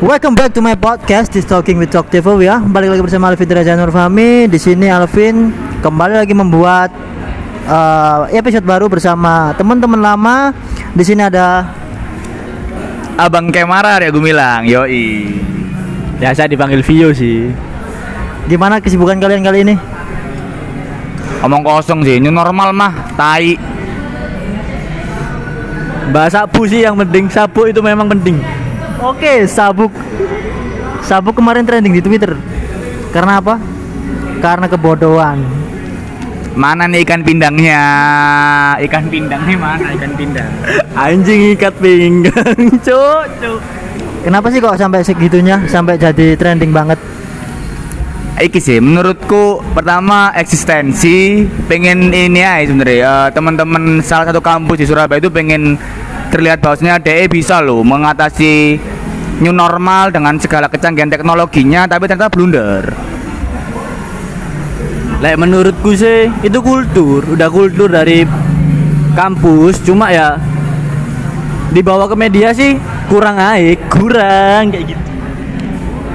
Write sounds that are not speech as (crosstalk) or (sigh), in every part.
Welcome back to my podcast, This Talking with Talk Devo ya. Balik lagi bersama Alvin Raja Nur Fahmi. Di sini Alvin kembali lagi membuat uh, episode baru bersama teman-teman lama. Di sini ada Abang Kemara ya gue bilang, yoi. Biasa dipanggil Vio sih. gimana kesibukan kalian kali ini? Omong kosong sih, ini normal mah, tai. Bahasa sabu sih yang penting, sabu itu memang penting. Oke, sabuk. Sabuk kemarin trending di Twitter. Karena apa? Karena kebodohan. Mana nih ikan pindangnya? Ikan pindangnya mana ikan pindang? Anjing ikat pinggang, (laughs) cuk, cuk. Kenapa sih kok sampai segitunya sampai jadi trending banget? Iki sih menurutku pertama eksistensi pengen ini ya sebenarnya eh, teman-teman salah satu kampus di Surabaya itu pengen terlihat bahwasanya DE bisa loh mengatasi new normal dengan segala kecanggihan teknologinya tapi ternyata blunder. Lek menurutku sih itu kultur, udah kultur dari kampus, cuma ya dibawa ke media sih kurang naik, kurang kayak gitu.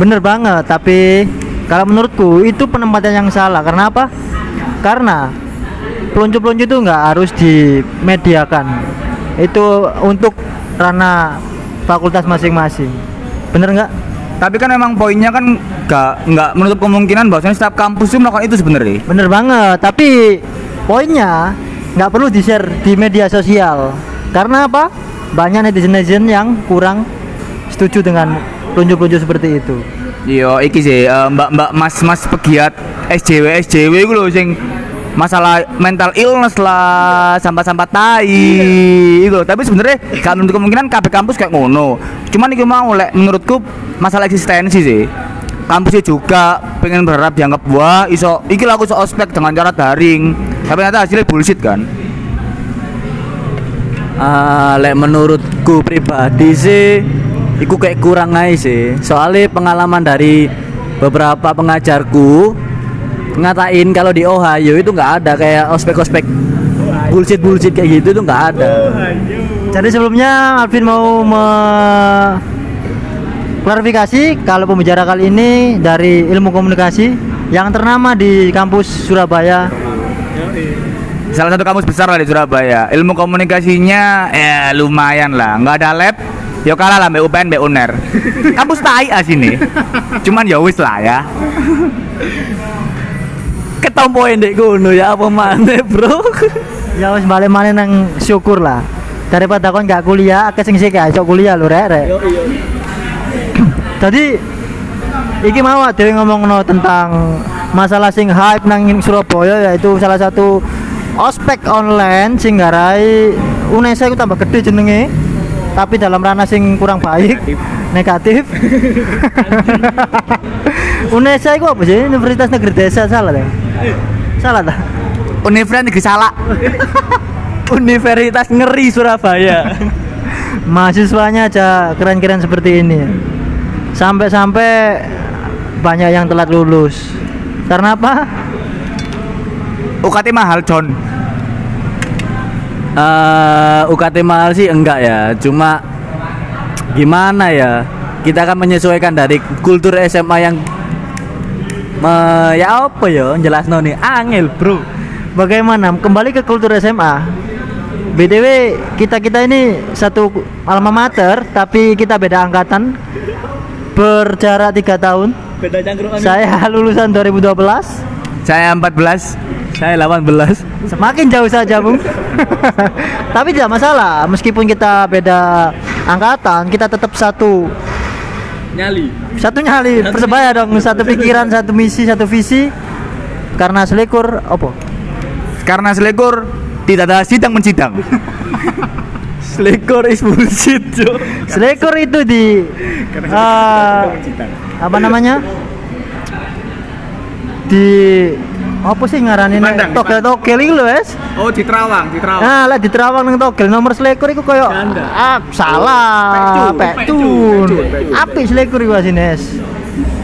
Bener banget, tapi kalau menurutku itu penempatan yang salah. Karena apa? Karena peluncu-peluncu itu nggak harus dimediakan. Itu untuk ranah fakultas masing-masing. Bener nggak? Tapi kan emang poinnya kan nggak nggak menutup kemungkinan bahwasanya setiap kampus itu melakukan itu sebenarnya. Bener banget. Tapi poinnya nggak perlu di share di media sosial. Karena apa? Banyak netizen-netizen yang kurang setuju dengan peluncu-peluncu seperti itu. Iya, iki sih eh, mbak-mbak mas-mas pegiat SJW SJW itu loh sing masalah mental illness lah, sampah-sampah tai itu. Tapi sebenarnya gak menutup kemungkinan kabeh kampus kayak ngono. Cuman iki mau lek menurutku masalah eksistensi sih. Kampusnya juga pengen berharap dianggap wah iso iki lah aku iso ospek dengan cara daring. Tapi ternyata hasilnya bullshit kan. Ah, lek menurutku pribadi sih iku kayak kurang aja sih. Soalnya pengalaman dari beberapa pengajarku ngatain kalau di Ohio itu nggak ada kayak ospek-ospek bullshit bullshit kayak gitu itu nggak ada. Jadi sebelumnya Alvin mau me klarifikasi kalau pembicara kali ini dari ilmu komunikasi yang ternama di kampus Surabaya. Salah satu kampus besar lah di Surabaya. Ilmu komunikasinya ya lumayan lah. Nggak ada lab. Ya kalah lah mbak UPN, mbak UNER. Kampus tai ah sini. Cuman ya wis lah ya. Ketompoin dek gono ya apa mana bro? Ya wis balik mana nang syukur lah. Daripada kon nggak kuliah, akeh sing sik iso kuliah lho rek rek. Tadi (clears throat) iki mau dhewe ngomongno tentang masalah sing hype nang Surabaya yaitu salah satu ospek online sing garai UNESA itu tambah gede jenenge tapi dalam ranah sing kurang baik negatif, (laughs) UNESA itu apa sih Universitas Negeri Desa salah deh salah dah Universitas Negeri Salak. (laughs) Universitas ngeri Surabaya. (laughs) mahasiswanya aja keren-keren seperti ini sampai-sampai banyak yang telat lulus karena apa UKT mahal, John. Eh, UKT mahal sih enggak ya, cuma gimana ya? Kita akan menyesuaikan dari kultur SMA yang me- ya apa ya? Jelas nih. Angel bro. Bagaimana? Kembali ke kultur SMA BTW kita kita ini satu alma mater tapi kita beda angkatan. Berjarak tiga tahun. Beda cangkruan saya (laughs) lulusan 2012 Saya 14. saya 18 semakin jauh saja bung. (laughs) Tapi tidak masalah. Meskipun kita beda angkatan kita tetap satu nyali. Satu nyali persebaya dong. Satu pikiran satu misi satu visi. Karena selekur apa Karena selekor tidak ada sidang mencidang. (laughs) selekor is bullshit cok selekur itu di eh, apa namanya? Di apa sih ngaranin Dipandang, togel togel itu loh es Oh, di Terawang, di Terawang. nah lah di Terawang nang togel nomor selekur itu koyo Ganda. ah salah pecun. apik selekur iku asine es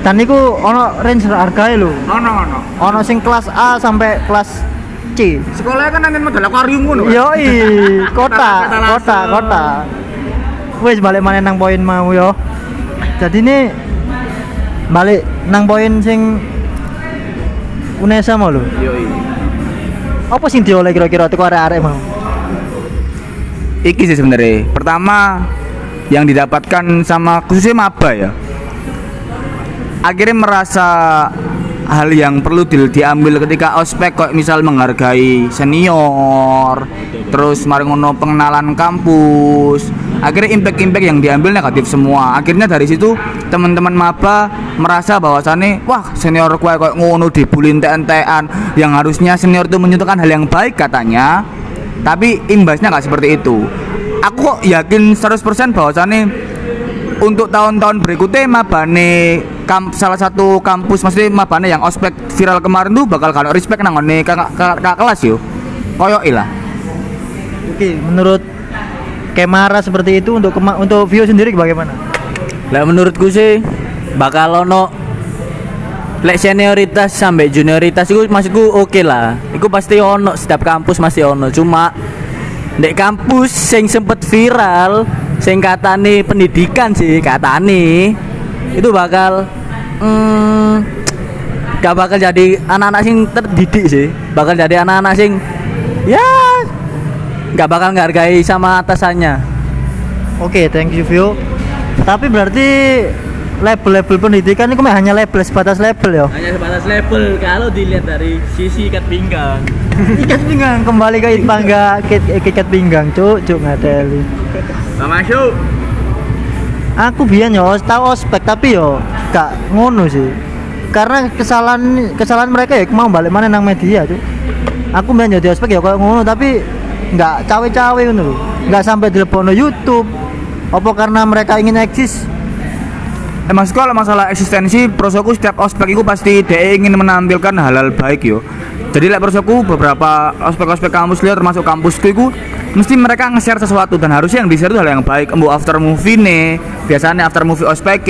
dan iku ono range harganya lho Ono ono. ono sing kelas A sampai kelas C Sekolahnya kan nanti modal akuarium ngono. kan? Yoi, (laughs) kota, Kota kota. Wes balik mana nang poin mau yo. jadi ini balik nang poin sing Unesa mau lho. Yoi. Apa sing dioleh kira-kira teko arek-arek mau? Iki sih sebenarnya. Pertama yang didapatkan sama khususnya maba ya. Akhirnya merasa hal yang perlu di- diambil ketika ospek kok misal menghargai senior terus mari ngono pengenalan kampus akhirnya impact-impact yang diambil negatif semua. Akhirnya dari situ teman-teman maba merasa bahwasannya wah senior kue kok ngono dibully entek-entekan yang harusnya senior itu menyentuhkan hal yang baik katanya. Tapi imbasnya nggak seperti itu. Aku kok yakin 100% bahwasannya untuk tahun-tahun berikutnya mabane kam, salah satu kampus maksudnya mabane yang ospek viral kemarin tuh bakal kalau respect nang ngone kakak kakak kelas yo. Koyo ilah Oke, menurut Kemara seperti itu untuk kema- untuk view sendiri bagaimana? Lah menurutku sih bakal ono lek senioritas sampai junioritas itu maksudku oke lah. Iku pasti ono setiap kampus masih ono. Cuma dek kampus sing sempet viral sing katane pendidikan sih katane itu bakal hmm, gak bakal jadi anak-anak sing terdidik sih bakal jadi anak-anak sing ya gak bakal ngargai sama atasannya Oke, thank you view. Tapi berarti label-label pendidikan itu mah hanya label sebatas label ya. hanya sebatas label kalau dilihat dari sisi ikat pinggang (laughs) ikat pinggang kembali ke ikat ke- ikat pinggang cuk cuk ngadeli. masuk Aku biyen yo tau ospek tapi yo gak ngono sih. Karena kesalahan kesalahan mereka ya mau balik mana nang media cuk. Aku biyen yo di ospek ya kayak ngono tapi nggak cawe-cawe ngono. Nggak sampai dilepono YouTube. Apa karena mereka ingin eksis? Eh maksudku kalau masalah eksistensi prosoku setiap ospek itu pasti dia ingin menampilkan hal-hal baik yo. Jadi like prosoku beberapa ospek-ospek kampus lihat termasuk kampusku itu mesti mereka nge-share sesuatu dan harusnya yang di-share itu hal yang baik. Embu after movie nih, biasanya after movie ospek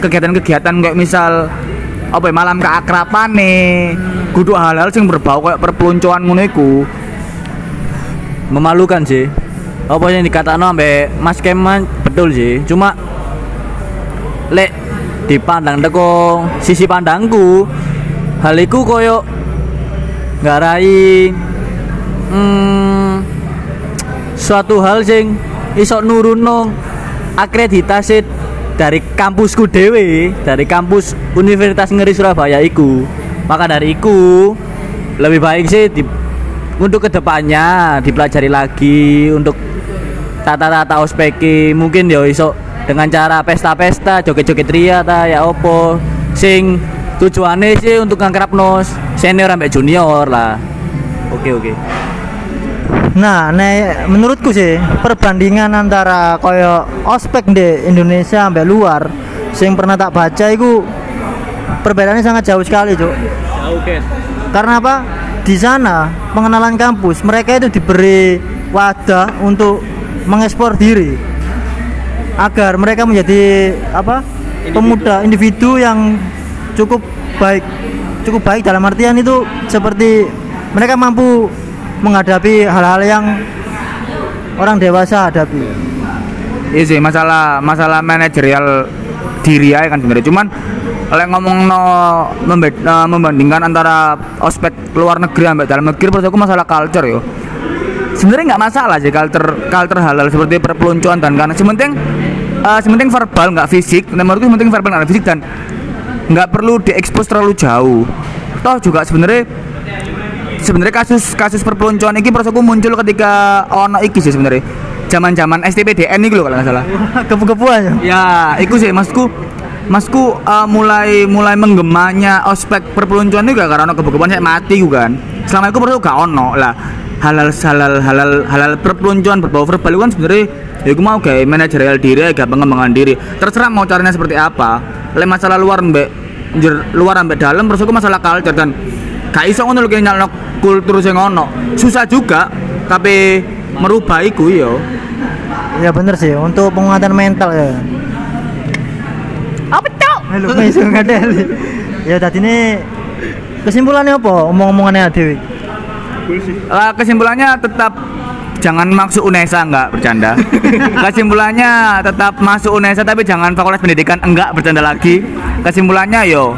kegiatan-kegiatan kayak misal apa ya, malam keakraban nih, kudu hal-hal yang berbau kayak perpeloncoan ngono. Memalukan sih apa yang dikatakan sampai Mas Keman betul sih cuma lek dipandang teko sisi pandangku hal iku koyo ngarai hmm, suatu hal sing iso nuruno akreditasi dari kampusku dewe dari kampus Universitas Negeri Surabaya iku. Maka dari iku lebih baik sih di, untuk ke depannya dipelajari lagi untuk tata-tata ospeki mungkin ya iso dengan cara pesta-pesta joget-joget ria ta ya opo. Sing tujuannya sih untuk ngangkrapno senior sampai junior lah. Oke oke. Nah, nek menurutku sih perbandingan antara koyo ospek di Indonesia sampai luar sing pernah tak baca itu perbedaannya sangat jauh sekali, Cuk. oke Karena apa? Di sana pengenalan kampus mereka itu diberi wadah untuk mengekspor diri agar mereka menjadi apa? pemuda individu yang cukup baik. Cukup baik dalam artian itu seperti mereka mampu menghadapi hal-hal yang orang dewasa hadapi. Iya sih masalah masalah manajerial diri aja kan sebenarnya. Cuman kalau ngomong no eh, membandingkan antara ospek luar negeri sampai dalam negeri menurut aku masalah culture yo. Sebenarnya nggak masalah sih culture culture halal seperti perpeloncoan dan karena sementing eh sementing verbal nggak fisik. Nah, menurutku sementing verbal nggak fisik dan nggak perlu diekspos terlalu jauh. Toh juga sebenarnya sebenarnya kasus kasus perpeloncoan ini prosoku muncul ketika ono iki sih sebenarnya zaman-zaman STPDN ini loh kalau nggak salah (laughs) Kepu-kepuan ya. ya iku sih masku masku eh, mulai mulai menggemanya ospek perpeloncoan itu gak karena kebukuan saya mati ku kan. Selama itu perlu gak ono lah. Halal halal halal halal perpeloncoan berbau verbal kan sebenarnya ya aku mau kayak manajerial diri gak pengembangan diri. Terserah mau caranya seperti apa. Le masalah luar mbak luar ambek dalam terus aku masalah culture dan gak iso ngono kayak nyalno kultur sing ono. Susah juga tapi merubah iku yo Ya bener sih. Untuk penguatan mental ya. Halo, iso ngadeli. Ya tadi ini kesimpulannya apa? Omong-omongannya Dewi. Eh, kesimpulannya tetap jangan masuk UNESA enggak bercanda. (laughs) Kesimpulannya tetap masuk UNESA tapi jangan fakultas pendidikan enggak bercanda lagi. Kesimpulannya yo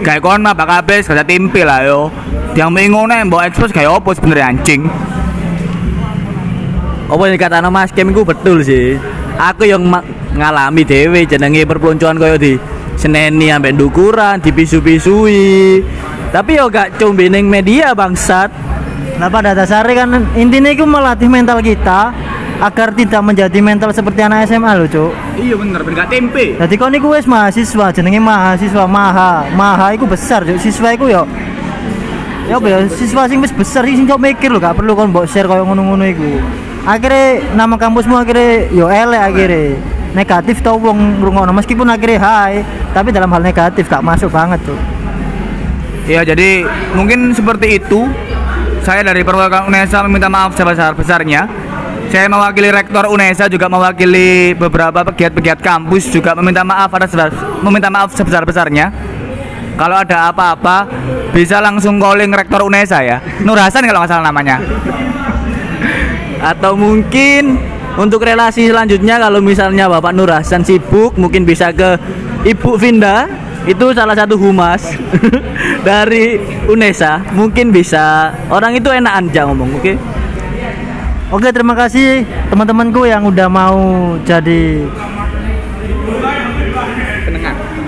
kayak kon mah bakal habis kata timpi lah yo. Yang bingung nih mbok ekspos kayak opo sebenarnya anjing. apa yang kata Mas itu betul sih aku yang ngalami dewe jenenge perpeloncoan koyo di seneni ambek dukuran dipisu-pisui tapi yo gak cumbi ning media bangsat Nah pada dasarnya kan intinya itu melatih mental kita agar tidak menjadi mental seperti anak SMA loh cuk. Iya bener, ben gak tempe. Jadi kau niku wis mahasiswa jenenge mahasiswa maha maha iku besar cuk siswa iku yo ya apa ya siswa sing wis besar sing cok mikir lho gak perlu kon mbok share koyo ngono-ngono iku. Akhirnya nama kampusmu akhirnya yo elek akhirnya negatif tau wong ngrungokno meskipun akhirnya hai tapi dalam hal negatif gak masuk banget tuh. Ya jadi mungkin seperti itu. Saya dari perwakilan UNESA meminta maaf sebesar-besarnya. Saya mewakili rektor UNESA juga mewakili beberapa pegiat-pegiat kampus juga meminta maaf atas meminta maaf sebesar-besarnya. Kalau ada apa-apa bisa langsung calling rektor UNESA ya. Nur Hasan kalau nggak salah namanya. atau mungkin untuk relasi selanjutnya kalau misalnya Bapak Nur Hasan sibuk mungkin bisa ke Ibu Vinda. Itu salah satu humas (laughs) dari UNESA. Mungkin bisa. Orang itu enak aja ngomong oke? Oke terima kasih teman-temanku yang udah mau jadi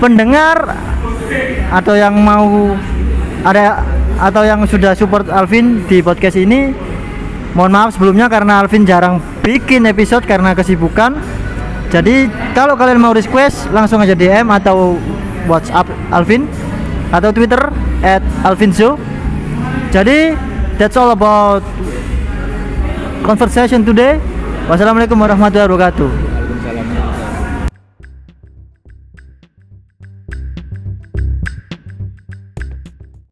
pendengar. atau yang mau ada atau yang sudah support Alvin di podcast ini mohon maaf sebelumnya karena Alvin jarang bikin episode karena kesibukan. Jadi kalau kalian mau request langsung aja DM atau WhatsApp Alvin atau Twitter at Alvinzo jadi that's all about conversation today. Wassalamualaikum warahmatullahi wabarakatuh